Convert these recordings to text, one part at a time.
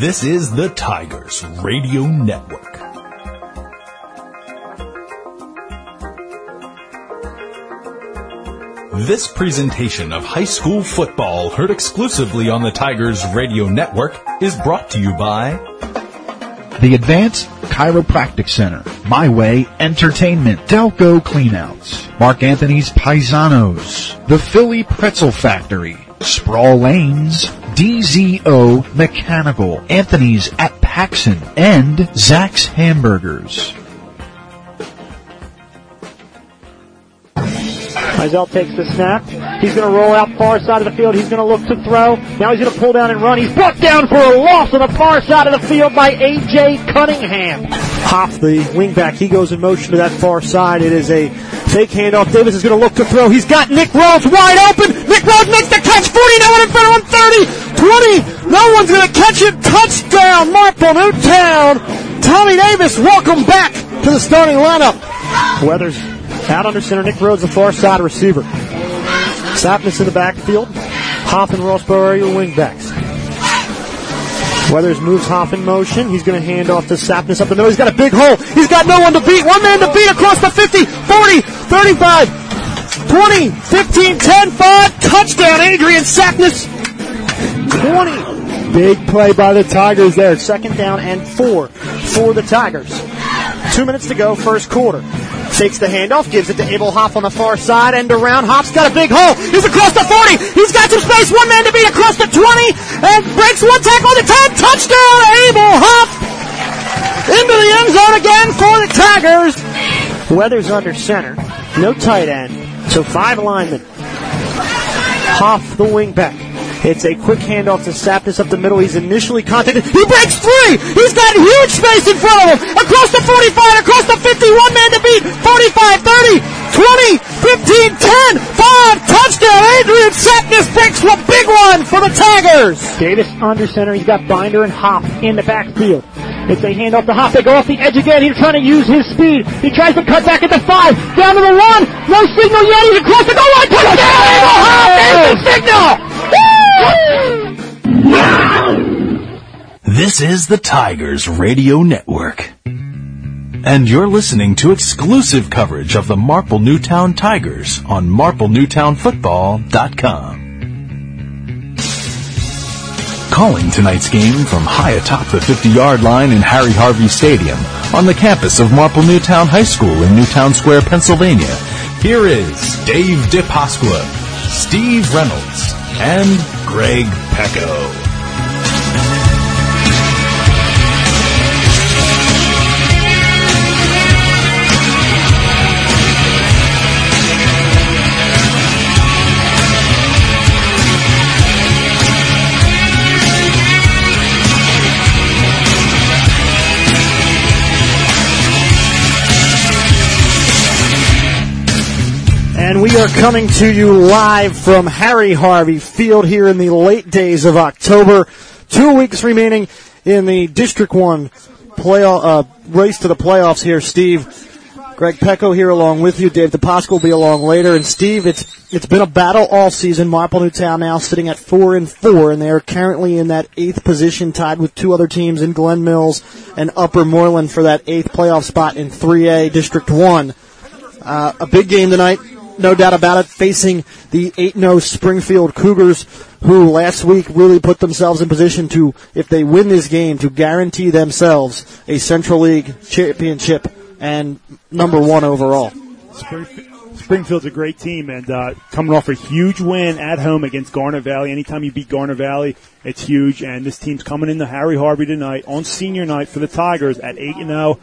This is the Tigers Radio Network. This presentation of high school football heard exclusively on the Tigers Radio Network is brought to you by The Advanced Chiropractic Center, My Way Entertainment, Delco Cleanouts, Mark Anthony's Paisanos, The Philly Pretzel Factory, Sprawl Lanes, DZO Mechanical, Anthony's at Paxson, and Zach's Hamburgers. Mizell takes the snap. He's going to roll out far side of the field. He's going to look to throw. Now he's going to pull down and run. He's brought down for a loss on the far side of the field by A.J. Cunningham. Hoff, the wingback, he goes in motion to that far side. It is a fake handoff. Davis is going to look to throw. He's got Nick Rhodes wide open. Nick Rhodes makes the catch. 40, no one in front of him. 30, 20. No one's going to catch it. Touchdown, Marple Newtown. Tommy Davis, welcome back to the starting lineup. Weathers out under center. Nick Rhodes, the far side receiver. Sapness in the backfield. Hoff and Rossborough are your wingbacks. Weathers moves Hoff in motion. He's going to hand off to Sapness up the middle. He's got a big hole. He's got no one to beat. One man to beat across the 50, 40, 35, 20, 15, 10, 5. Touchdown, Adrian Sapness. 20. Big play by the Tigers there. Second down and four for the Tigers. Two minutes to go, first quarter. Takes the handoff, gives it to Abel Hoff on the far side, and around. Hoff's got a big hole. He's across the 40. He's got some space. One man to beat across the 20, and breaks one tackle at a time. Touchdown, Abel Hoff. Into the end zone again for the Tigers. Weathers under center. No tight end. So five linemen. Hoff, the wing back. It's a quick handoff to Sapness up the middle. He's initially contacted. He breaks three! He's got huge space in front of him! Across the 45, across the 50, one man to beat! 45, 30, 20, 15, 10, 5, touchdown! Adrian Sapness breaks the big one for the Tigers! Davis under center. He's got Binder and Hoff in the backfield. It's a handoff to Hoff. They go off the edge again. He's trying to use his speed. He tries to cut back at the five. Down to the one. No signal yet. He's across the goal line. Touchdown! Hoff! There's the signal! This is the Tigers Radio Network. And you're listening to exclusive coverage of the Marple Newtown Tigers on MarpleNewtownFootball.com. Calling tonight's game from high atop the 50-yard line in Harry Harvey Stadium on the campus of Marple Newtown High School in Newtown Square, Pennsylvania. Here is Dave DiPasqua, Steve Reynolds, and Greg Pecko. And we are coming to you live from Harry Harvey Field here in the late days of October. Two weeks remaining in the District 1 playoff, uh, race to the playoffs here, Steve. Greg Pecko here along with you. Dave DiPasqua will be along later. And Steve, it's, it's been a battle all season. Marple Newtown now sitting at four and four, and they are currently in that eighth position, tied with two other teams in Glen Mills and Upper Moreland for that eighth playoff spot in 3A District 1. Uh, a big game tonight, no doubt about it, facing the 8-0 Springfield Cougars, who last week really put themselves in position to, if they win this game, to guarantee themselves a Central League championship and number one overall. Springfield's a great team, and uh, coming off a huge win at home against Garnet Valley. Anytime you beat Garnet Valley, it's huge. And this team's coming into Harry Harvey tonight on senior night for the Tigers at eight and zero.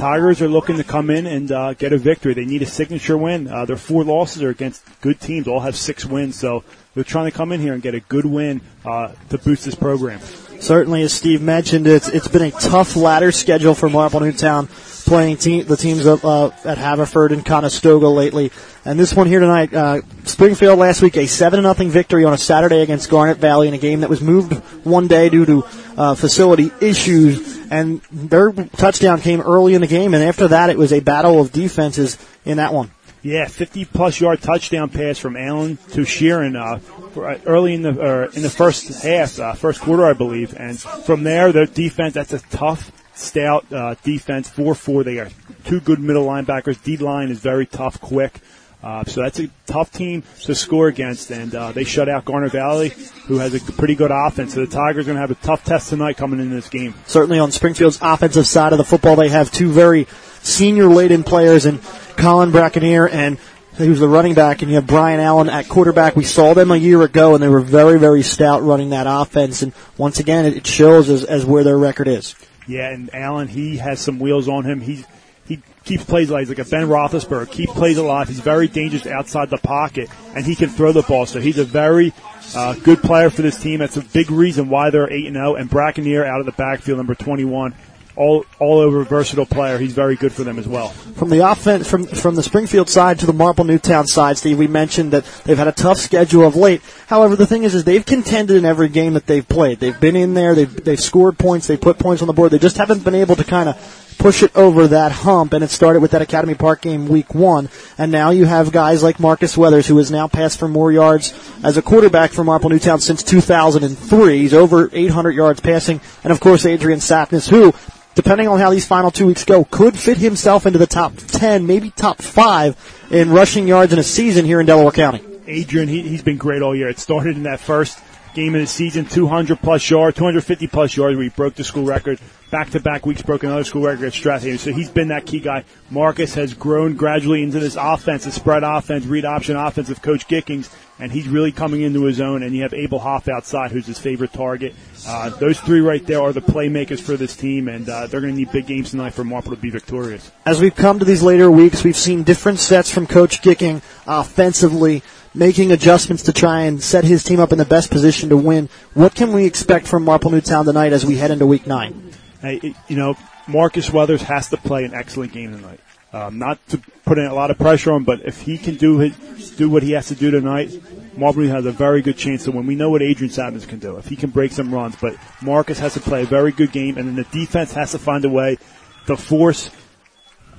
Tigers are looking to come in and uh, get a victory. They need a signature win. Uh, their four losses are against good teams. All have six wins, so they're trying to come in here and get a good win uh, to boost this program. Certainly, as Steve mentioned, it's it's been a tough ladder schedule for Marple Newtown, playing team, the teams of, uh, at Haverford and Conestoga lately. And this one here tonight, uh, Springfield last week, a 7 0 victory on a Saturday against Garnet Valley in a game that was moved one day due to uh, facility issues. And their touchdown came early in the game, and after that, it was a battle of defenses in that one. Yeah, 50 plus yard touchdown pass from Allen to Sheeran uh, uh, early in the uh, in the first half, uh, first quarter, I believe. And from there, their defense that's a tough, stout uh, defense. Four four. They are two good middle linebackers. D line is very tough, quick. Uh, so that's a tough team to score against, and uh, they shut out Garnet Valley, who has a pretty good offense. So the Tigers are going to have a tough test tonight coming into this game. Certainly on Springfield's offensive side of the football, they have two very senior-laden players in Colin Brackenier and who's the running back, and you have Brian Allen at quarterback. We saw them a year ago, and they were very, very stout running that offense. And once again, it shows as, as where their record is. Yeah, and Allen, he has some wheels on him. He's he keeps plays alive. He's like a Ben Roethlisberger. Keep plays alive. He's very dangerous outside the pocket, and he can throw the ball. So he's a very uh, good player for this team. That's a big reason why they're eight and zero. And Brackenier out of the backfield, number twenty one all all over versatile player. He's very good for them as well. From the offense, from from the Springfield side to the Marple Newtown side, Steve, we mentioned that they've had a tough schedule of late. However, the thing is, is they've contended in every game that they've played. They've been in there. They've they've scored points. They've put points on the board. They just haven't been able to kind of push it over that hump, and it started with that Academy Park game week one, and now you have guys like Marcus Weathers, who has now passed for more yards as a quarterback for Marple Newtown since 2003. He's over 800 yards passing, and of course Adrian Sapness, who depending on how these final two weeks go, could fit himself into the top 10, maybe top 5 in rushing yards in a season here in Delaware County. Adrian, he, he's been great all year. It started in that first game of the season, 200 plus yards, 250 plus yards he broke the school record. Back to back weeks broke another school record at Strath Haven. So he's been that key guy. Marcus has grown gradually into this offense, the spread offense, read option offense of Coach Gickings, and he's really coming into his own. And you have Abel Hoff outside, who's his favorite target. Uh, those three right there are the playmakers for this team, and uh, they're going to need big games tonight for Marple to be victorious. As we've come to these later weeks, we've seen different sets from Coach Gicking offensively making adjustments to try and set his team up in the best position to win. What can we expect from Marple Newtown tonight as we head into week nine? Hey, you know, Marcus Weathers has to play an excellent game tonight. Um, not to put in a lot of pressure on, but if he can do his, do what he has to do tonight, Marple has a very good chance to win. We know what Adrian Sapness can do if he can break some runs, but Marcus has to play a very good game, and then the defense has to find a way to force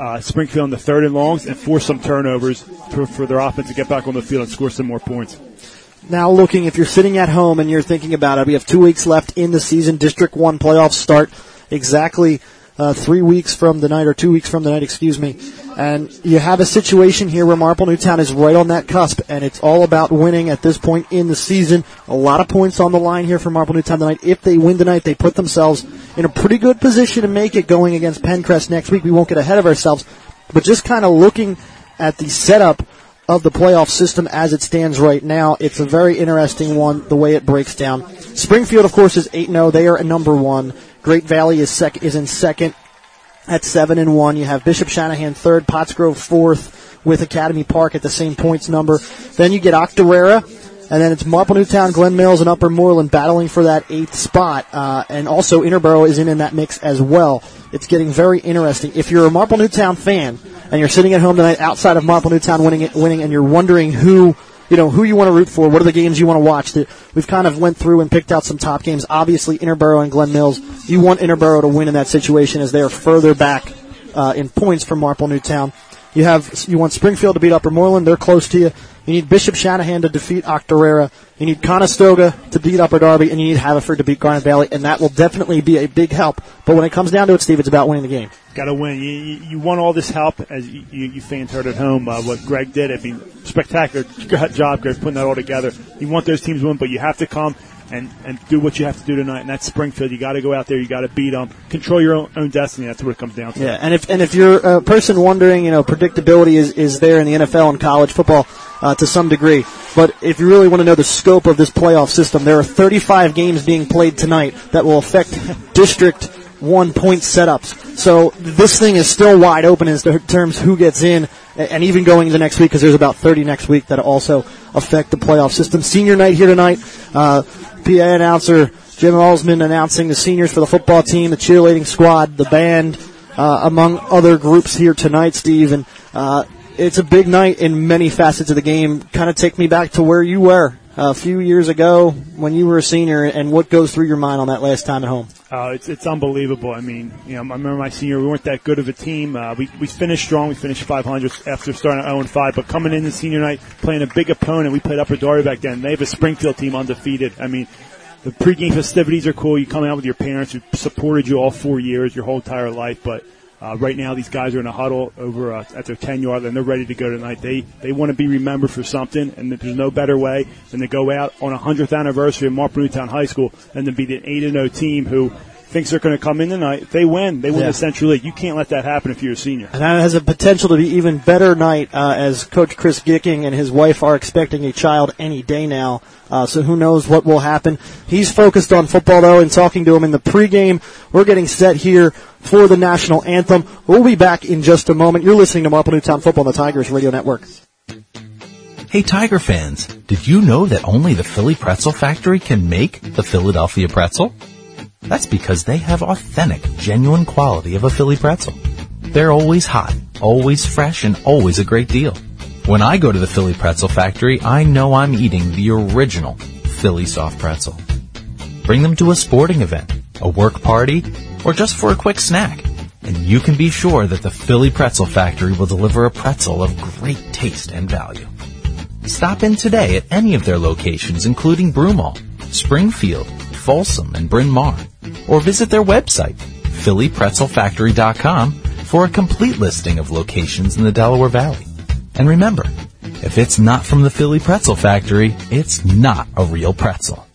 uh, Springfield in the third and longs and force some turnovers to, for their offense to get back on the field and score some more points. Now looking, if you're sitting at home and you're thinking about it, we have two weeks left in the season. District 1 playoffs start exactly uh, three weeks from the night, or two weeks from the night, excuse me. And you have a situation here where Marple Newtown is right on that cusp, and it's all about winning at this point in the season. A lot of points on the line here for Marple Newtown tonight. If they win tonight, they put themselves in a pretty good position to make it going against Penncrest next week. We won't get ahead of ourselves, but just kind of looking at the setup of the playoff system as it stands right now. It's a very interesting one, the way it breaks down. Springfield, of course, is 8-0. They are at number one. Great Valley is sec- is in second at seven and one. You have Bishop Shanahan third, Pottsgrove fourth, with Academy Park at the same points number. Then you get Octorara, and then it's Marple Newtown, Glen Mills, and Upper Moreland battling for that eighth spot. Uh, and also Interboro is in in that mix as well. It's getting very interesting. If you're a Marple Newtown fan and you're sitting at home tonight outside of Marple Newtown winning it, winning, and you're wondering who you know, who you want to root for, what are the games you want to watch. We've kind of went through and picked out some top games. Obviously, Interboro and Glen Mills. You want Interboro to win in that situation as they are further back uh, in points from Marple Newtown. You have you want Springfield to beat Upper Moreland. They're close to you. You need Bishop Shanahan to defeat Octorara. You need Conestoga to beat Upper Darby, and you need Haverford to beat Garnet Valley, and that will definitely be a big help. But when it comes down to it, Steve, it's about winning the game. Got to win. You, you, you, want all this help, as you, you, fans heard at home, uh, what Greg did. I mean, spectacular job, Greg, putting that all together. You want those teams to win, but you have to come and, and do what you have to do tonight. And that's Springfield. You got to go out there. You got to beat them. Control your own, own, destiny. That's what it comes down to. Yeah, and if and if you're a person wondering, you know, predictability is is there in the NFL and college football uh, to some degree. But if you really want to know the scope of this playoff system, there are 35 games being played tonight that will affect District One point setups. So this thing is still wide open in terms who gets in, and even going into next week because there's about 30 next week that also affect the playoff system. Senior night here tonight. Uh, PA announcer Jim Alsman announcing the seniors for the football team, the cheerleading squad, the band, uh, among other groups here tonight, Steve. And uh, it's a big night in many facets of the game. Kind of take me back to where you were a few years ago when you were a senior, and what goes through your mind on that last time at home. Uh, it's it's unbelievable. I mean, you know, I remember my senior, we weren't that good of a team. Uh, we we finished strong. We finished 500 after starting 0 5. But coming in the senior night, playing a big opponent, we played Upper Darby back then. They have a Springfield team undefeated. I mean, the pregame festivities are cool. You come out with your parents who supported you all four years, your whole entire life. But uh, right now, these guys are in a huddle over uh, at their 10 yard line. They're ready to go tonight. They they want to be remembered for something, and there's no better way than to go out on a 100th anniversary of Marple Newtown High School and to beat an 8 0 team who thinks they're going to come in tonight. If they win, they win Yeah. the Central League. You can't let that happen if you're a senior. And that has a potential to be even better night uh, as Coach Chris Gicking and his wife are expecting a child any day now. Uh, so who knows what will happen. He's focused on football though and talking to him in the pregame. We're getting set here for the national anthem. We'll be back in just a moment. You're listening to Marple Newtown Football on the Tigers Radio Network. Hey Tiger fans, did you know that only the Philly Pretzel Factory can make the Philadelphia pretzel? That's because they have authentic, genuine quality of a Philly pretzel. They're always hot, always fresh, and always a great deal. When I go to the Philly Pretzel Factory, I know I'm eating the original Philly soft pretzel. Bring them to a sporting event, a work party, or just for a quick snack. And you can be sure that the Philly Pretzel Factory will deliver a pretzel of great taste and value. Stop in today at any of their locations, including Broomall, Springfield, Folsom, and Bryn Mawr, or visit their website, phillypretzelfactory.com, for a complete listing of locations in the Delaware Valley. And remember, if it's not from the Philly Pretzel Factory, it's not a real pretzel.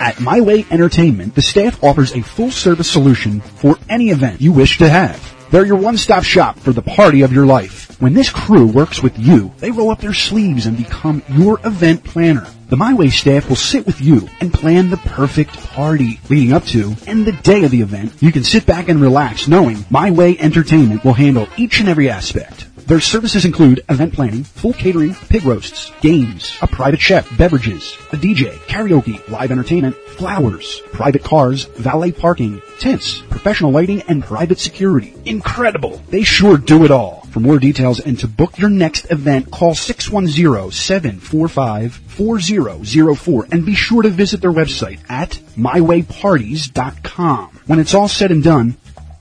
At My Way Entertainment, the staff offers a full service solution for any event you wish to have. They're your one-stop shop for the party of your life. When this crew works with you, they roll up their sleeves and become your event planner. The My Way staff will sit with you and plan the perfect party leading up to and the day of the event. You can sit back and relax knowing My Way Entertainment will handle each and every aspect. Their services include event planning, full catering, pig roasts, games, a private chef, beverages, a DJ, karaoke, live entertainment, flowers, private cars, valet parking, tents, professional lighting, and private security. Incredible! They sure do it all. For more details and to book your next event, call 610-745-4004 and be sure to visit their website at mywayparties.com. When it's all said and done,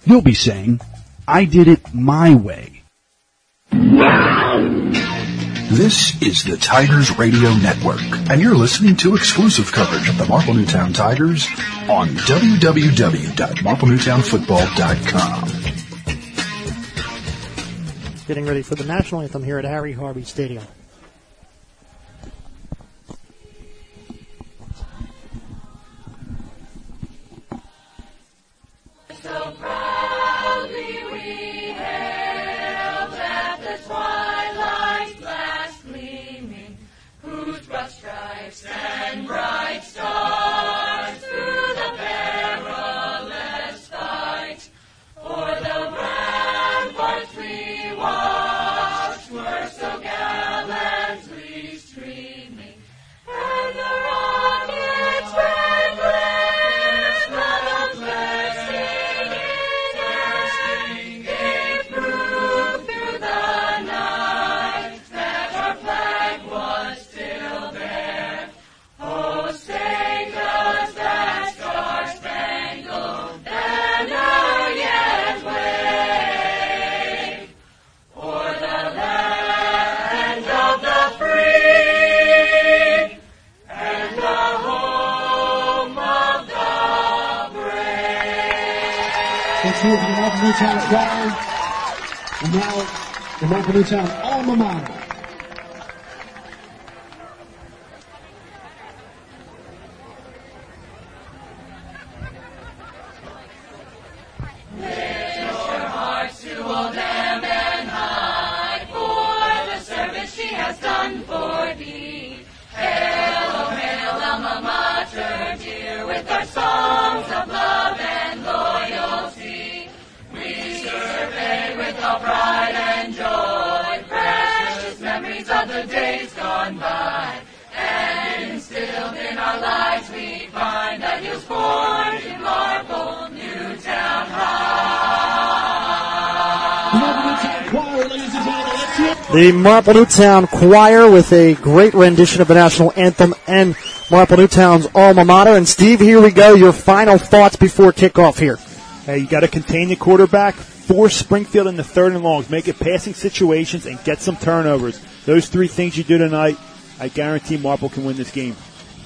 you'll be saying, I did it my way. This is the Tigers Radio Network, and you're listening to exclusive coverage of the Marple Newtown Tigers on www.marplenewtownfootball.com. Getting ready for the national anthem here at Harry Harvey Stadium. So proudly the she has done for thee. Hail, oh, hail, alma mater, dear, with our songs of love and survey with all pride and joy precious memories of the days gone by. And instilled in our lives we find that you formed in Marple, Newtown High. Newtown Choir, ladies and gentlemen, let's hear it. The Marple Newtown Choir with a great rendition of the national anthem and Marple Newtown's alma mater. And Steve, here we go. Your final thoughts before kickoff here. Hey, you got to contain the quarterback, force Springfield in the third and longs, make it passing situations, and get some turnovers. Those three things you do tonight, I guarantee Marple can win this game.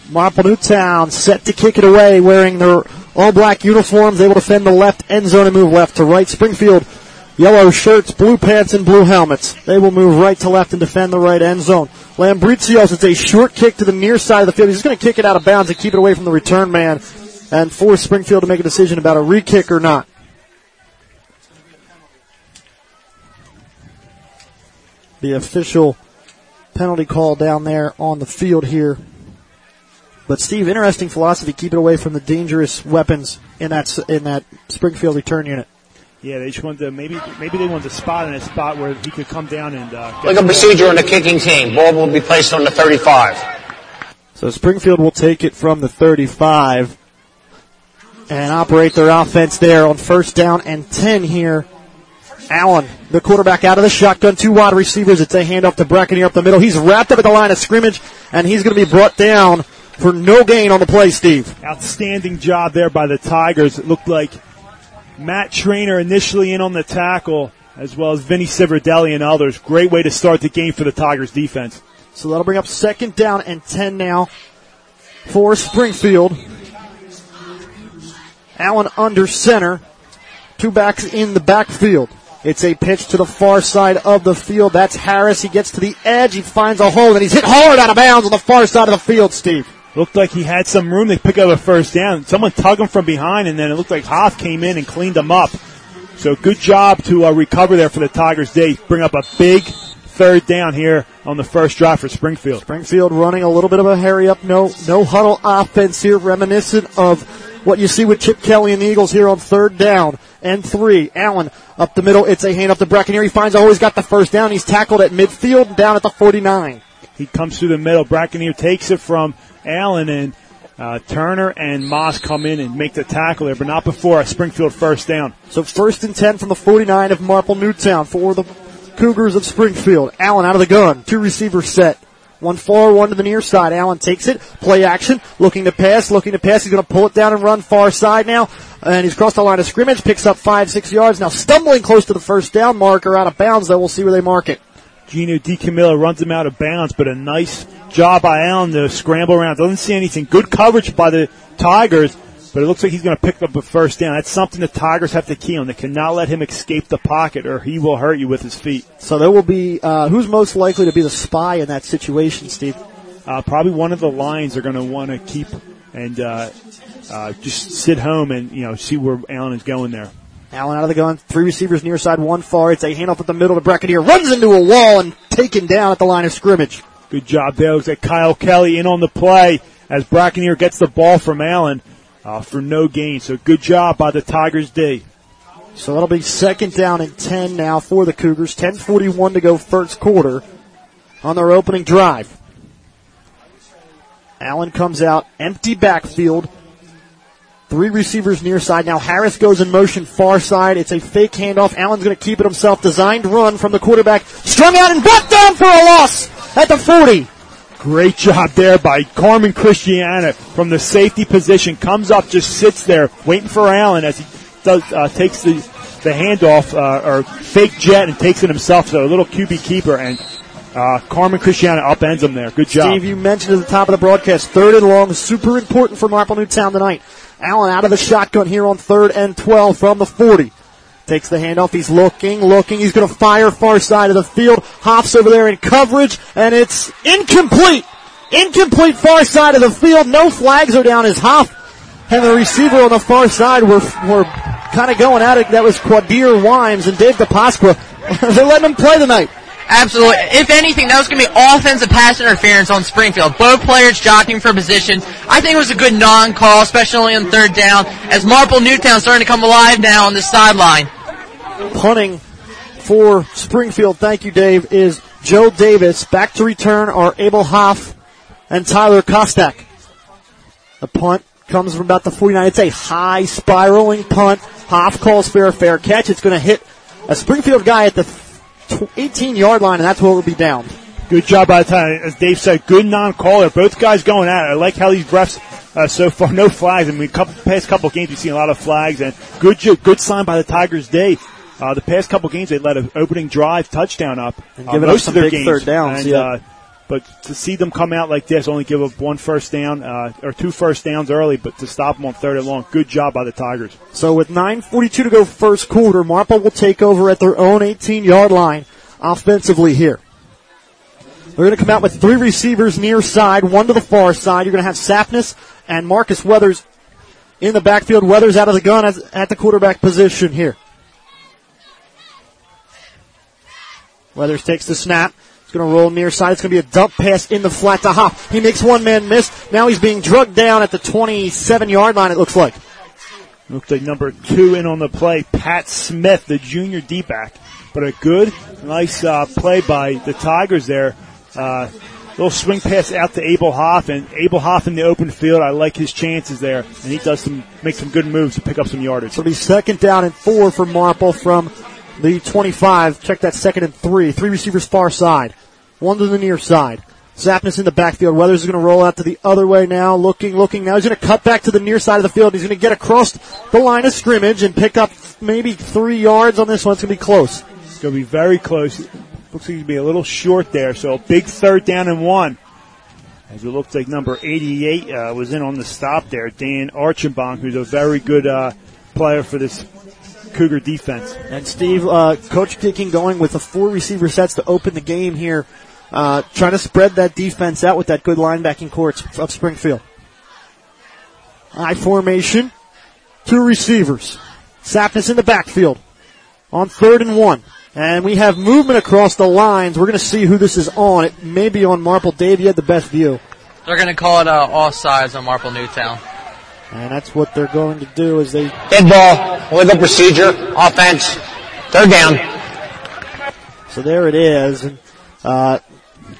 Marple Newtown set to kick it away wearing their all black uniforms, able to defend the left end zone and move left to right. Springfield, yellow shirts, blue pants, and blue helmets. They will move right to left and defend the right end zone. Lambrizios, it's a short kick to the near side of the field. He's going to kick it out of bounds and keep it away from the return man and force Springfield to make a decision about a re-kick or not. The official penalty call down there on the field here. But Steve, interesting philosophy. Keep it away from the dangerous weapons in that in that Springfield return unit. Yeah, they just wanted to maybe maybe they wanted to spot in a spot where he could come down and uh, get Like a procedure on the kicking team. Ball will be placed on the 35. So Springfield will take it from the 35 and operate their offense there on first down and 10 here. Allen, the quarterback out of the shotgun, two wide receivers. It's a handoff to Brackenier up the middle. He's wrapped up at the line of scrimmage and he's going to be brought down for no gain on the play, Steve. Outstanding job there by the Tigers. It looked like Matt Trainer initially in on the tackle, as well as Vinny Civerdelli and others. Great way to start the game for the Tigers defense. So that'll bring up second down and 10 now for Springfield. Allen under center. Two backs in the backfield. It's a pitch to the far side of the field. That's Harris. He gets to the edge. He finds a hole and he's hit hard out of bounds on the far side of the field, Steve. Looked like he had some room to pick up a first down. Someone tugged him from behind, and then it looked like Hoff came in and cleaned him up. So good job to uh, recover there for the Tigers. They bring up a big third down here on the first drive for Springfield. Springfield running a little bit of a hurry up, no, no huddle offense here, reminiscent of what you see with Chip Kelly and the Eagles here on third down and three. Allen up the middle. It's a hand up to Brackenier. He finds he's got the first down. He's tackled at midfield down at the 49. He comes through the middle. Brackenier takes it from Allen and uh, Turner and Moss come in and make the tackle there, but not before a Springfield first down. So first and 10 from the 49 of Marple Newtown for the Cougars of Springfield. Allen out of the gun. Two receivers set. One far, one to the near side. Allen takes it. Play action. Looking to pass. Looking to pass. He's going to pull it down and run far side now. And he's crossed the line of scrimmage. Picks up five, six yards. Now stumbling close to the first down marker. Out of bounds though. We'll see where they mark it. Gino DiCamillo runs him out of bounds, but a nice job by Allen to scramble around. Doesn't see anything. Good coverage by the Tigers, but it looks like he's going to pick up a first down. That's something the Tigers have to key on. They cannot let him escape the pocket or he will hurt you with his feet. So there will be, uh, who's most likely to be the spy in that situation, Steve? Uh, probably one of the Lions are going to want to keep and uh, uh, just sit home and you know see where Allen is going there. Allen out of the gun. Three receivers near side, one far. It's a handoff at the middle to Brackenier. Runs into a wall and taken down at the line of scrimmage. Good job there. Looks like Kyle Kelly in on the play as Brackenier gets the ball from Allen uh, for no gain. So good job by the Tigers D. So that'll be second down and 10 now for the Cougars. 10.41 to go first quarter on their opening drive. Allen comes out, empty backfield. Three receivers near side. Now Harris goes in motion far side. It's a fake handoff. Allen's going to keep it himself. Designed run from the quarterback. Strung out and brought down for a loss at the 40. Great job there by Carmen Christiana from the safety position. Comes up, just sits there waiting for Allen as he does uh, takes the the handoff uh, or fake jet and takes it himself. So a little QB keeper and uh, Carmen Christiana upends him there. Good job. Steve, you mentioned at the top of the broadcast, third and long, super important for Marple Newtown tonight. Allen out of the shotgun here on third and 12 from the 40. Takes the handoff. He's looking, looking. He's going to fire far side of the field. Hoff's over there in coverage, and it's incomplete. Incomplete far side of the field. No flags are down as Hoff and the receiver on the far side were, were kind of going at it. That was Quadir Wimes and Dave DiPasqua. They're letting him play tonight. Absolutely. If anything, that was going to be offensive pass interference on Springfield. Both players jockeying for position. I think it was a good non-call, especially on third down, as Marple Newtown starting to come alive now on the sideline. punting for Springfield, thank you Dave, is Joe Davis. Back to return are Abel Hoff and Tyler Kostak. The punt comes from about the 49. It's a high spiraling punt. Hoff calls fair, fair catch. It's going to hit a Springfield guy at the 18 yard line and that's where we'll be down. Good job by the time, as Dave said, good non-caller. Both guys going at it. I like how these refs uh, so far no flags. I mean, couple, past couple games we've seen a lot of flags, and good good sign by the Tigers. Day. Uh, the past couple games they let an opening drive touchdown up. And uh, giving up most some of their big games. third downs, And, yeah. But to see them come out like this, only give up one first down uh, or two first downs early, but to stop them on third and long, good job by the Tigers. So with 9.42 to go first quarter, Marple will take over at their own 18 yard line offensively here. They're going to come out with three receivers near side, one to the far side. You're going to have Sapness and Marcus Weathers in the backfield. Weathers out of the gun at the quarterback position here. Weathers takes the snap. Going to roll near side. It's going to be a dump pass in the flat to Hoff. He makes one man miss. Now he's being drugged down at the 27 yard line, it looks like. Looks like number two in on the play, Pat Smith, the junior D-back. But a good, nice uh, play by the Tigers there. Uh, little swing pass out to Abel Hoff, and Abel Hoff in the open field. I like his chances there, and he does some make some good moves to pick up some yardage. So it'll be second down and four for Marple from the 25. Check that second and three. Three receivers far side. One to the near side. Sapness in the backfield. Weathers is going to roll out to the other way now. Looking, looking. Now he's going to cut back to the near side of the field. He's going to get across the line of scrimmage and pick up maybe three yards on this one. It's going to be close. It's going to be very close. Looks like he's be a little short there, so big third down and one. As it looks like number 88 uh, was in on the stop there, Dan Archambault, who's a very good uh, player for this Cougar defense. And Steve, uh, Coach Gicking going with the four receiver sets to open the game here. Uh, trying to spread that defense out with that good linebacking core of Springfield. I formation. Two receivers. Sapness in the backfield. On third and one. And we have movement across the lines. We're going to see who this is on. It may be on Marple. Dave, you had the best view. They're going to call it uh, offsides on Marple Newtown. And that's what they're going to do is they Dead ball, legal procedure, offense, third down. So there it is. And, uh,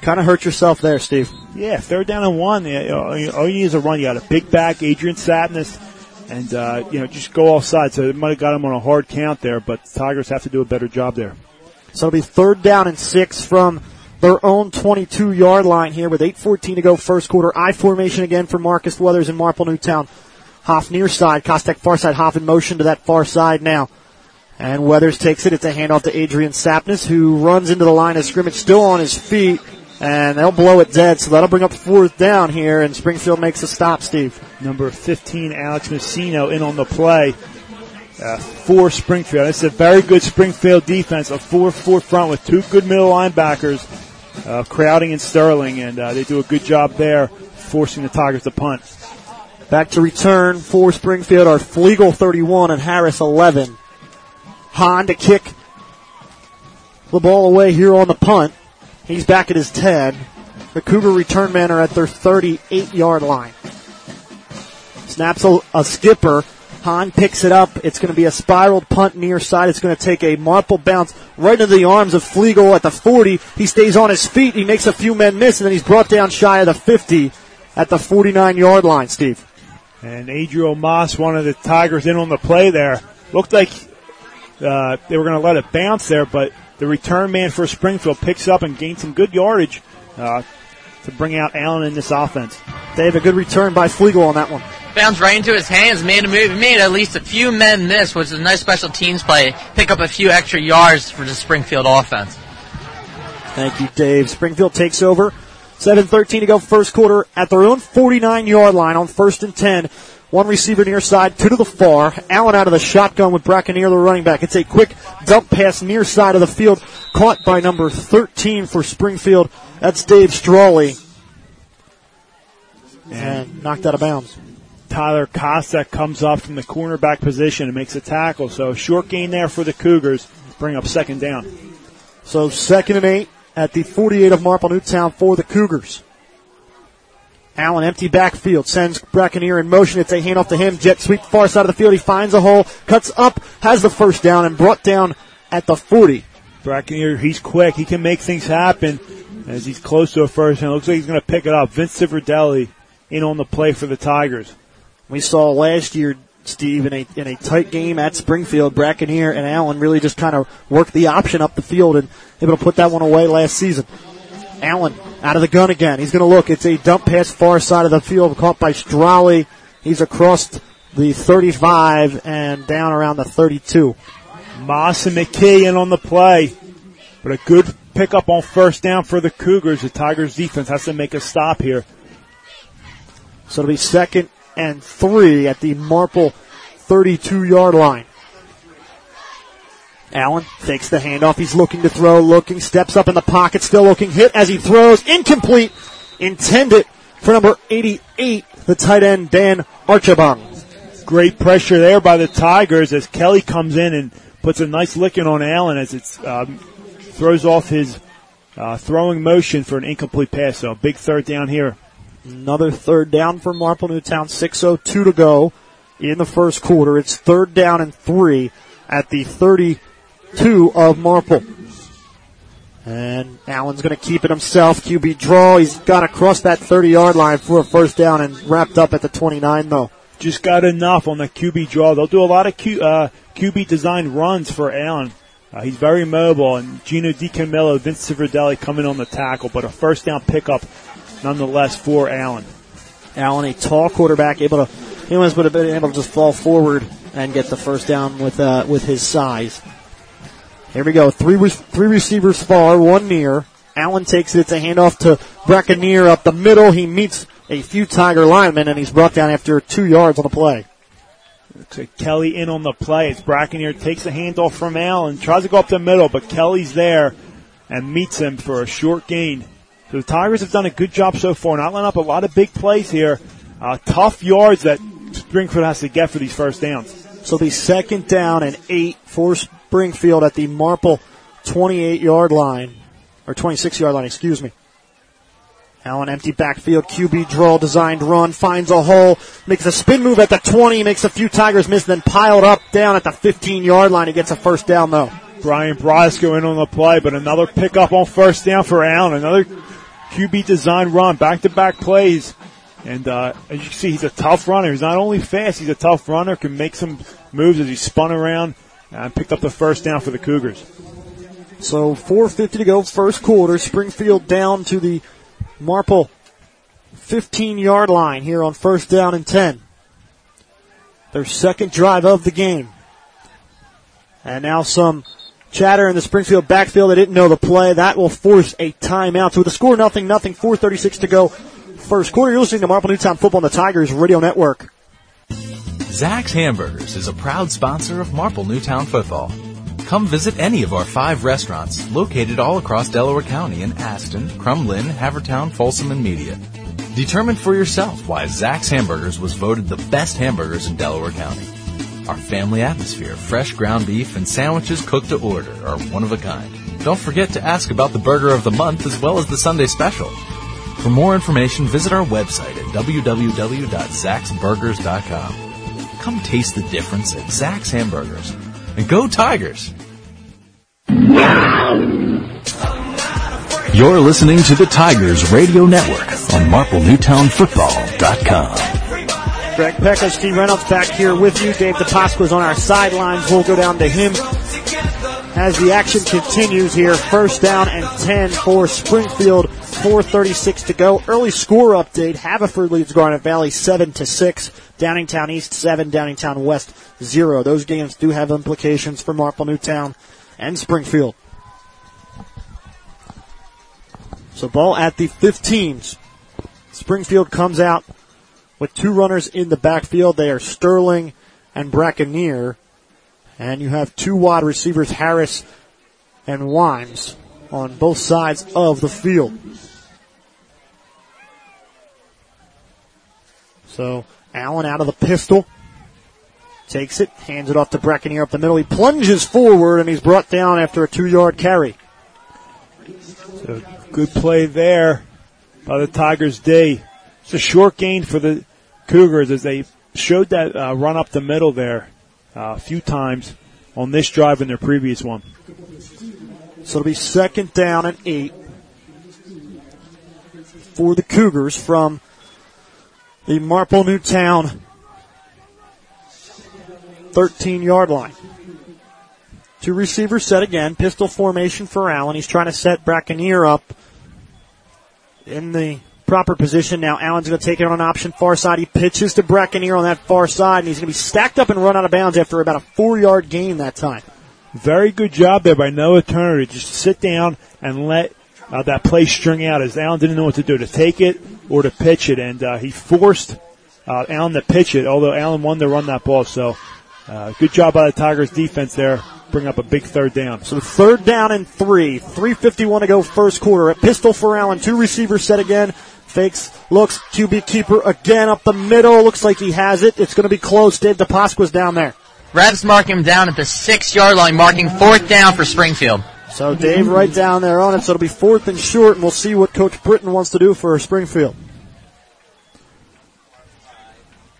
kind of hurt yourself there, Steve. Yeah, third down and one. All you need is a run. You got a big back, Adrian Sapness, and uh, you know just go offside. So it might have got him on a hard count there, but the Tigers have to do a better job there. So it'll be third down and six from their own 22 yard line here with 8.14 to go first quarter. I formation again for Marcus Weathers and Marple Newtown. Hoff near side, Kostek far side, Hoff in motion to that far side now. And Weathers takes it. It's a handoff to Adrian Sapness who runs into the line of scrimmage still on his feet. And they'll blow it dead. So that'll bring up fourth down here and Springfield makes a stop, Steve. Number 15, Alex Messino, in on the play uh, for Springfield. It's a very good Springfield defense, a 4-4 front with two good middle linebackers, uh, Crowding and Sterling, and uh, they do a good job there, forcing the Tigers to punt. Back to return for Springfield are Flegel 31 and Harris 11. Hahn to kick the ball away here on the punt. He's back at his 10. The Cougar return men are at their 38 yard line. Snaps a, a skipper. Hahn picks it up. It's going to be a spiraled punt near side. It's going to take a marple bounce right into the arms of Flegel at the 40. He stays on his feet. He makes a few men miss, and then he's brought down shy of the 50 at the 49 yard line, Steve. And Adriel Moss, one of the Tigers in on the play there, looked like uh, they were going to let it bounce there, but the return man for Springfield picks up and gains some good yardage uh, to bring out Allen in this offense. They have a good return by Flegel on that one. Bounced right into his hands, made a move, made at least a few men miss, which is a nice special teams play. Pick up a few extra yards for the Springfield offense. Thank you, Dave. Springfield takes over. 7.13 to go first quarter at their own 49 yard line on first and 10. One receiver near side, two to the far. Allen out of the shotgun with Brackenier, the running back. It's a quick dump pass near side of the field, caught by number 13 for Springfield. That's Dave Strawley. And knocked out of bounds. Tyler Kostek comes up from the cornerback position and makes a tackle. So short gain there for the Cougars. Bring up second down. So second and eight at the 48 of Marple Newtown for the Cougars. Allen empty backfield sends Brackenier in motion. It's a handoff to him. Jet sweep far side of the field. He finds a hole, cuts up, has the first down, and brought down at the 40. Brackenier, he's quick. He can make things happen as he's close to a first and it looks like he's going to pick it up. Vince Civerdelli in on the play for the Tigers. We saw last year, Steve, in a in a tight game at Springfield, Brackenier and Allen really just kind of worked the option up the field and able to put that one away last season. Allen out of the gun again. He's going to look. It's a dump pass far side of the field caught by Strawley. He's across the 35 and down around the 32. Moss and McKay in on the play. But a good pickup on first down for the Cougars. The Tigers defense has to make a stop here. So it'll be second and three at the Marple 32 yard line. Allen takes the handoff. He's looking to throw, looking, steps up in the pocket, still looking, hit as he throws, incomplete, intended for number 88, the tight end Dan Archibong. Great pressure there by the Tigers as Kelly comes in and puts a nice licking on Allen as it um, throws off his uh, throwing motion for an incomplete pass. So big third down here. Another third down for Marple Newtown. 6.02 to go in the first quarter. It's third down and three at the 32 of Marple. And Allen's going to keep it himself. QB draw. He's got across that 30 yard line for a first down and wrapped up at the 29 though. Just got enough on the QB draw. They'll do a lot of Q, uh, QB designed runs for Allen. Uh, he's very mobile, and Gino DiCamillo, Vince Civerdelli coming on the tackle, but a first down pickup nonetheless for Allen. Allen, a tall quarterback, able to he was would have been able to just fall forward and get the first down with uh, with his size. Here we go. Three re- three receivers far, one near. Allen takes it. It's a handoff to Brackenier up the middle. He meets a few Tiger linemen and he's brought down after two yards on the play. Kelly in on the play. It's Brackenier takes the handoff from Allen, tries to go up the middle, but Kelly's there and meets him for a short gain. So the Tigers have done a good job so far, not letting up a lot of big plays here. Uh, tough yards that Springfield has to get for these first downs. So the second down and eight for Springfield at the Marple 28 yard line, or 26 yard line, excuse me. Allen empty backfield, QB draw, designed run, finds a hole, makes a spin move at the 20, makes a few Tigers miss, then piled up down at the 15 yard line. He gets a first down though. Brian Brasco in on the play, but another pickup on first down for Allen. Another QB design run, back to back plays. And uh, as you can see, he's a tough runner. He's not only fast, he's a tough runner, can make some moves as he spun around and picked up the first down for the Cougars. So 4.50 to go, first quarter. Springfield down to the Marple 15 yard line here on first down and 10. Their second drive of the game. And now some chatter in the Springfield backfield. They didn't know the play. That will force a timeout. So with the score nothing, nothing, 436 to go. First quarter, you're listening to Marple Newtown Football on the Tigers Radio Network. Zach's Hamburgers is a proud sponsor of Marple Newtown Football. Come visit any of our five restaurants located all across Delaware County in Aston, Crum Lynne, Havertown, Folsom, and Media. Determine for yourself why Zach's Hamburgers was voted the best hamburgers in Delaware County. Our family atmosphere, fresh ground beef, and sandwiches cooked to order are one of a kind. Don't forget to ask about the burger of the month as well as the Sunday special. For more information, visit our website at www.zaxburgers.com. Come taste the difference at Zach's Hamburgers. And go Tigers! You're listening to the Tigers Radio Network on MarpleNewtownFootball.com. Greg Pecko, Steve Reynolds back here with you. Dave DiPasqua is on our sidelines. We'll go down to him as the action continues here. First down and 10 for Springfield. 4.36 to go. Early score update. Haverford leads Garnet Valley 7 to 6. Downingtown East 7. Downingtown West 0. Those games do have implications for Marple Newtown and Springfield. So ball at the 15s. Springfield comes out with two runners in the backfield. They are Sterling and Brackenier. And you have two wide receivers, Harris and Wimes, on both sides of the field. So Allen out of the pistol. Takes it, hands it off to Brackenier up the middle. He plunges forward and he's brought down after a two yard carry. So good play there by the Tigers D. It's a short gain for the Cougars as they showed that uh, run up the middle there uh, a few times on this drive and their previous one. So it'll be second down and eight for the Cougars from the Marple Newtown 13 yard line. Two receivers set again. Pistol formation for Allen. He's trying to set Brackenier up in the proper position. Now Allen's going to take it on an option far side. He pitches to Brackenier on that far side, and he's going to be stacked up and run out of bounds after about a four yard gain that time. Very good job there by Noah Turner to just sit down and let uh, that play string out as Allen didn't know what to do, to take it or to pitch it. And uh, he forced uh, Allen to pitch it, although Allen wanted to run that ball. So uh, good job by the Tigers defense there. Bring up a big third down. So third down and three. 351 to go first quarter. A pistol for Allen. Two receivers set again. Fakes, looks, QB keeper again up the middle. Looks like he has it. It's going to be close. Dave DiPasqua's down there. Revs marking him down at the six yard line, marking fourth down for Springfield. So Dave right down there on it. So it'll be fourth and short, and we'll see what Coach Britton wants to do for Springfield.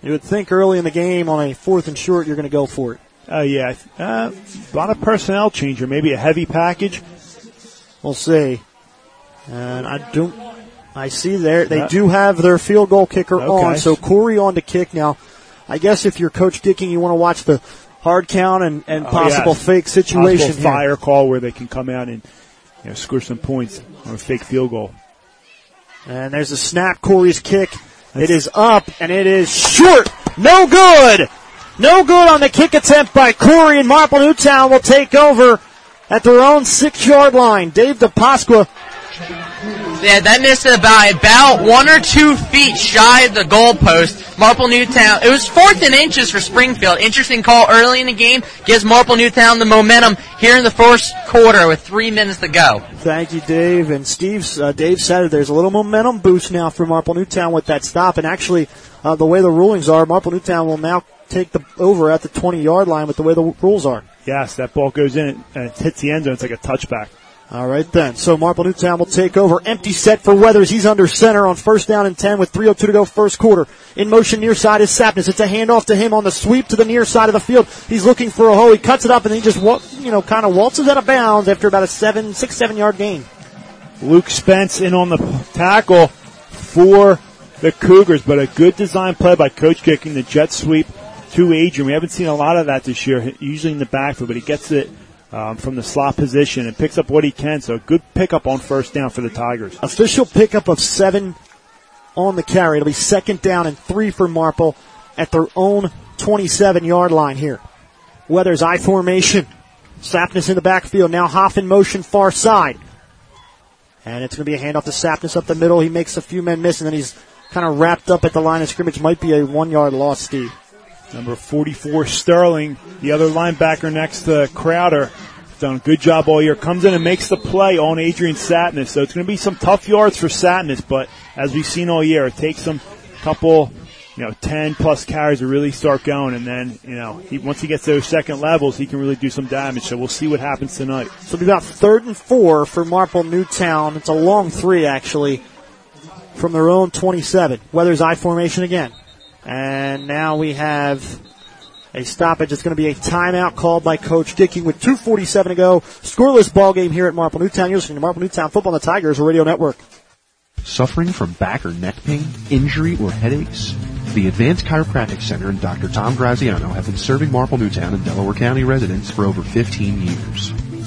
You would think early in the game on a fourth and short, you're going to go for it. Uh, yeah, uh, a lot of personnel change or maybe a heavy package. We'll see. And I don't. I see there they do have their field goal kicker Okay. on. So Corey on to kick now. I guess if you're Coach Gicking, you want to watch the hard count and, and Oh, possible yes. fake situation Possible fire call where they can come out and you know, score some points on a fake field goal. And there's a snap. Corey's kick. It is up and it is short. No good. No good on the kick attempt by Corey and Marple Newtown will take over at their own six yard line. Dave DiPasqua Yeah, that missed it by about one or two feet shy of the goalpost. Marple Newtown. It was fourth and inches for Springfield. Interesting call early in the game. Gives Marple Newtown the momentum here in the first quarter with three minutes to go. Thank you, Dave. And Steve's, uh, Dave said it, there's a little momentum boost now for Marple Newtown with that stop. And actually, uh, the way the rulings are, Marple Newtown will now take the over at the 20 yard line with the way the rules are. Yes, that ball goes in and it hits the end zone. It's like a touchback. All right then. So Marple Newtown will take over. Empty set for Weathers. He's under center on first down and 10 with 3.02 to go first quarter. In motion near side is Sapness. It's a handoff to him on the sweep to the near side of the field. He's looking for a hole. He cuts it up and then he just, you know, kind of waltzes out of bounds after about a seven, six, seven yard gain. Luke Spence in on the tackle for the Cougars, but a good design play by Coach Gicking the jet sweep to Adrian. We haven't seen a lot of that this year, usually in the backfield, but he gets it um, from the slot position and picks up what he can. So good pickup on first down for the Tigers. Official pickup of seven on the carry. It'll be second down and three for Marple at their own 27 yard line here. Weathers I formation. Sapness in the backfield. Now Hoff in motion far side. And it's going to be a handoff to Sapness up the middle. He makes a few men miss and then he's kind of wrapped up at the line of scrimmage. Might be a one yard loss, Steve. Number 44, Sterling, the other linebacker next to Crowder. Done a good job all year. Comes in and makes the play on Adrian Sapness. So it's going to be some tough yards for Sapness, but as we've seen all year, it takes a couple, you know, 10 plus carries to really start going. And then, you know, he, once he gets to those second levels, he can really do some damage. So we'll see what happens tonight. So be about third and four for Marple Newtown. It's a long three, actually, from their own 27. Weathers I formation again. And now we have a stoppage. It's going to be a timeout called by Coach Gicking with 2.47 to go. Scoreless ball game here at Marple Newtown. You're listening to Marple Newtown Football on the Tigers Radio Network. Suffering from back or neck pain, injury, or headaches? The Advanced Chiropractic Center and Dr. Tom Graziano have been serving Marple Newtown and Delaware County residents for over 15 years.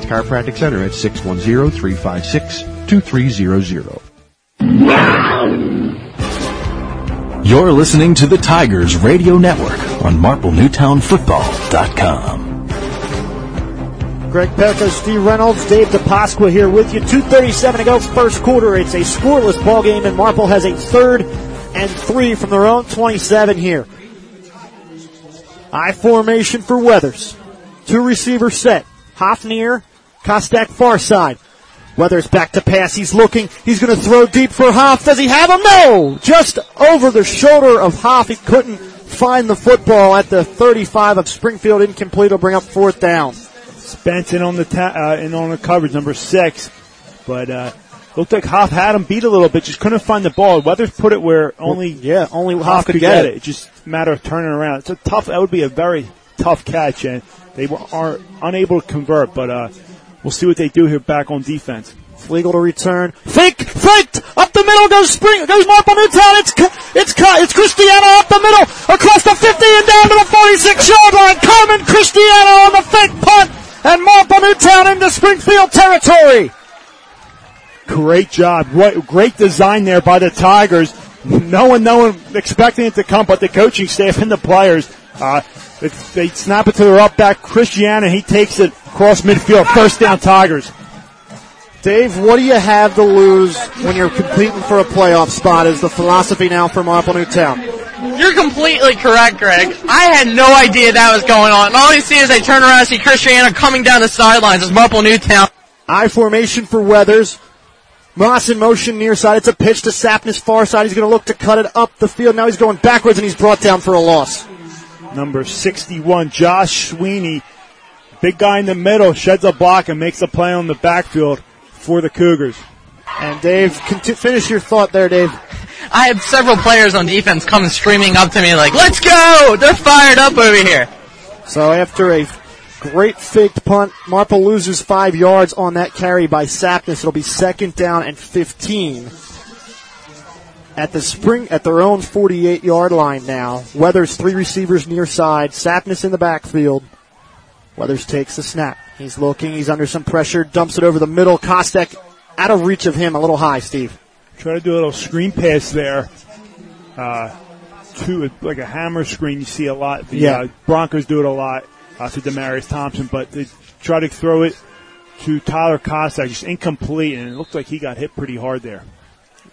Chiropractic Center at 610-356-2300. You're listening to the Tigers Radio Network on MarpleNewtownFootball.com. Greg Pecko, Steve Reynolds, Dave DiPasqua here with you. 2.37 to go first quarter. It's a scoreless ball game and Marple has a third and three from their own 27 here. I formation for Weathers. Two receivers set. Hoffnear, Kostak far side. Weathers back to pass. He's looking. He's going to throw deep for Hoff. Does he have him? No! Just over the shoulder of Hoff. He couldn't find the football at the 35 of Springfield. Incomplete. Will bring up fourth down. Spence in on the ta- uh, in on the coverage, number six. But uh, looked like Hoff had him beat a little bit, just couldn't find the ball. Weathers put it where only yeah, only Hoff Hoff could could get get it. It's just a matter of turning around. It's a tough. That would be a very tough catch, and they were are unable to convert. But uh, we'll see what they do here back on defense. Flegel to return. Fake, faked, up the middle goes Spring, goes Marple Newtown. It's, cu- it's cut, it's Cristiano up the middle, across the 50 and down to the 46 yard line. Carmen Cristiano on the fake punt, and Marple Newtown into Springfield territory. Great job. Great, great design there by the Tigers. No one, no one expecting it to come, but the coaching staff and the players. Uh, they, they snap it to their up back, Christiana. He takes it across midfield. First down, Tigers. Dave, what do you have to lose when you're competing for a playoff spot? Is the philosophy now for Marple Newtown? You're completely correct, Greg. I had no idea that was going on. And all you see is I turn around and see Christiana coming down the sidelines as Marple Newtown. I formation for Weathers. Moss in motion near side. It's a pitch to Sapness far side. He's going to look to cut it up the field. Now he's going backwards and he's brought down for a loss. Number 61, Josh Sweeney. Big guy in the middle, sheds a block and makes a play on the backfield for the Cougars. And Dave, conti- finish your thought there, Dave. I had several players on defense coming screaming up to me like, let's go! They're fired up over here. So after a great faked punt, Marple loses five yards on that carry by Sapness. It'll be second down and 15 at the spring at their own 48 yard line now. Weathers three receivers near side. Sapness in the backfield. Weathers takes the snap. He's looking. He's under some pressure. Dumps it over the middle. Kostek out of reach of him. A little high, Steve. Try to do a little screen pass there. Uh, to like a hammer screen, you see a lot. The Yeah. uh, Broncos do it a lot uh, to Demaryius Thompson, but they try to throw it to Tyler Cossack, just incomplete, and it looked like he got hit pretty hard there.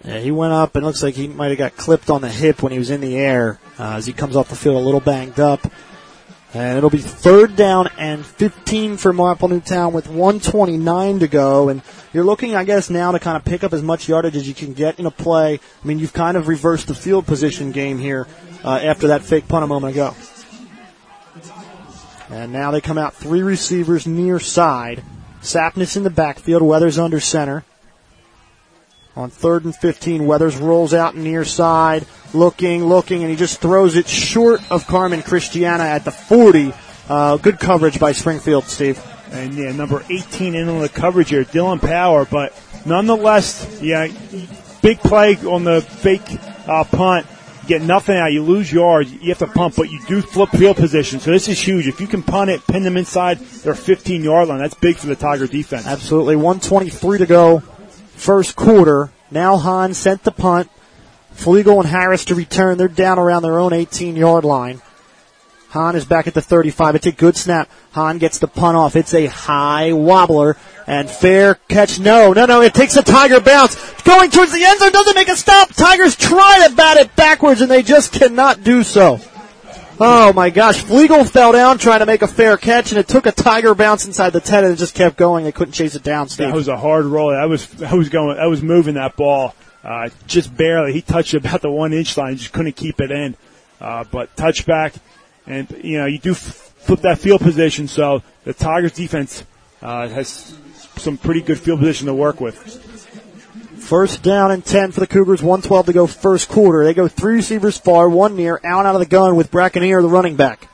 Yeah, he went up and looks like he might have got clipped on the hip when he was in the air uh, as he comes off the field a little banged up. And it'll be third down and 15 for Marple Newtown with 129 to go. And you're looking, I guess, now to kind of pick up as much yardage as you can get in a play. I mean, you've kind of reversed the field position game here uh, after that fake punt a moment ago. And now they come out three receivers near side. Sapness in the backfield, Weathers under center. On third and 15, Weathers rolls out near side, looking, looking, and he just throws it short of Carmen Christiana at the 40. Uh, good coverage by Springfield, Steve. And yeah, number 18 in on the coverage here, Dylan Power. But nonetheless, yeah, big play on the fake uh, punt. You get nothing out. You lose yards. You have to punt, but you do flip field position. So this is huge. If you can punt it, pin them inside their 15 yard line, that's big for the Tiger defense. Absolutely. 123 to go, first quarter. Now Hahn sent the punt. Flegel and Harris to return. They're down around their own 18 yard line. Hahn is back at the 35. It's a good snap. Hahn gets the punt off. It's a high wobbler and fair catch. No, no, no. It takes a Tiger bounce. Going towards the end zone. Doesn't make a stop. Tigers try to bat it backwards and they just cannot do so. Oh my gosh. Flegel fell down trying to make a fair catch and it took a Tiger bounce inside the 10 and it just kept going. They couldn't chase it down, Steve. That was a hard roll. I was, I was going, I was moving that ball, uh, just barely. He touched about the one inch line, just couldn't keep it in. Uh, but touchback, and you know, you do f- flip that field position, so the Tigers defense, uh, has some pretty good field position to work with. First down and 10 for the Cougars. 112 to go first quarter. They go three receivers far, one near. Allen out of the gun with Brackenier, the running back.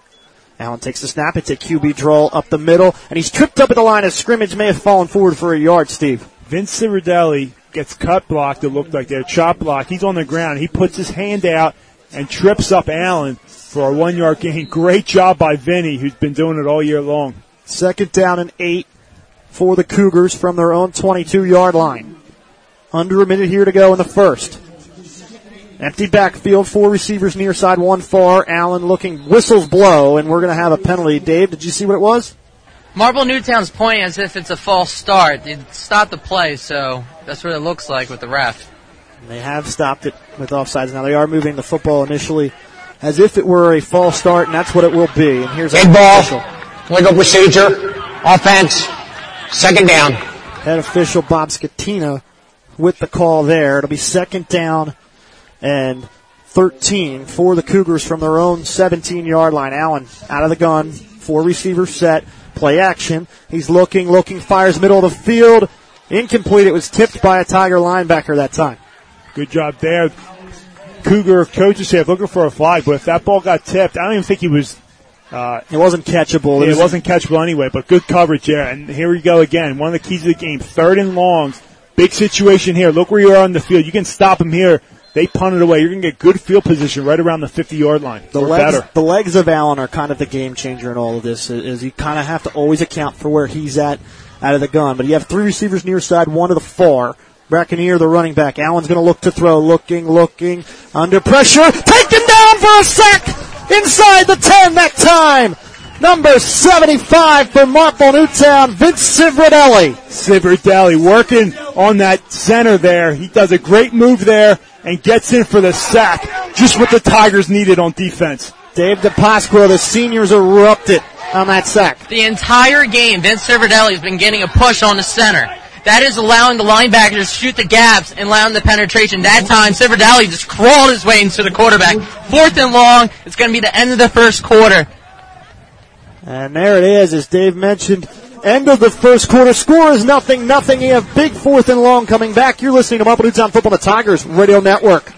Allen takes the snap. It's a QB draw up the middle, and he's tripped up at the line of scrimmage. May have fallen forward for a yard, Steve. Vince Ciardelli gets cut blocked. It looked like they're chop block. He's on the ground. He puts his hand out and trips up Allen for a one yard gain. Great job by Vinny, who's been doing it all year long. Second down and eight for the Cougars from their own 22 yard line. Under a minute here to go in the first. Empty backfield, four receivers near side, one far. Allen looking, whistles blow, and we're going to have a penalty. Dave, did you see what it was? Marple Newtown's pointing as if it's a false start. They stopped the play, so that's what it looks like with the ref. They have stopped it with offsides. Now they are moving the football initially as if it were a false start, and that's what it will be. And here's Big our ball. official. Legal procedure. Offense. Second down. Head official Bob Scatina with the call there. It'll be second down and 13 for the Cougars from their own 17 yard line. Allen out of the gun, four receiver set, play action. He's looking, looking, fires middle of the field. Incomplete. It was tipped by a Tiger linebacker that time. Good job there. Cougar coaches staff looking for a flag, but if that ball got tipped, I don't even think he was. Uh, It wasn't catchable. it was- wasn't catchable anyway, but good coverage there. And here we go again. One of the keys of the game, third and longs. Big situation here. Look where you are on the field. You can stop them here. They punt it away. You're going to get good field position right around the 50 yard line. The legs, better. the legs of Allen are kind of the game changer in all of this. Is you kind of have to always account for where he's at out of the gun. But you have three receivers near side, one to the far. Brackenier, the running back. Allen's going to look to throw, looking, looking, under pressure, taken down for a sack inside the ten that time. Number 75 for Marple Newtown, Vince Civradelli. Civerdelli working on that center there. He does a great move there and gets in for the sack. Just what the Tigers needed on defense. Dave DiPasqua, the seniors erupted on that sack. The entire game, Vince Cerverdelli has been getting a push on the center. That is allowing the linebackers to shoot the gaps and allowing the penetration. That time, Cerverdelli just crawled his way into the quarterback. Fourth and long. It's going to be the end of the first quarter. And there it is, as Dave mentioned. End of the first quarter. Score is nothing, nothing. You have big fourth and long coming back. You're listening to Marple Newtown Football, the Tigers Radio Network.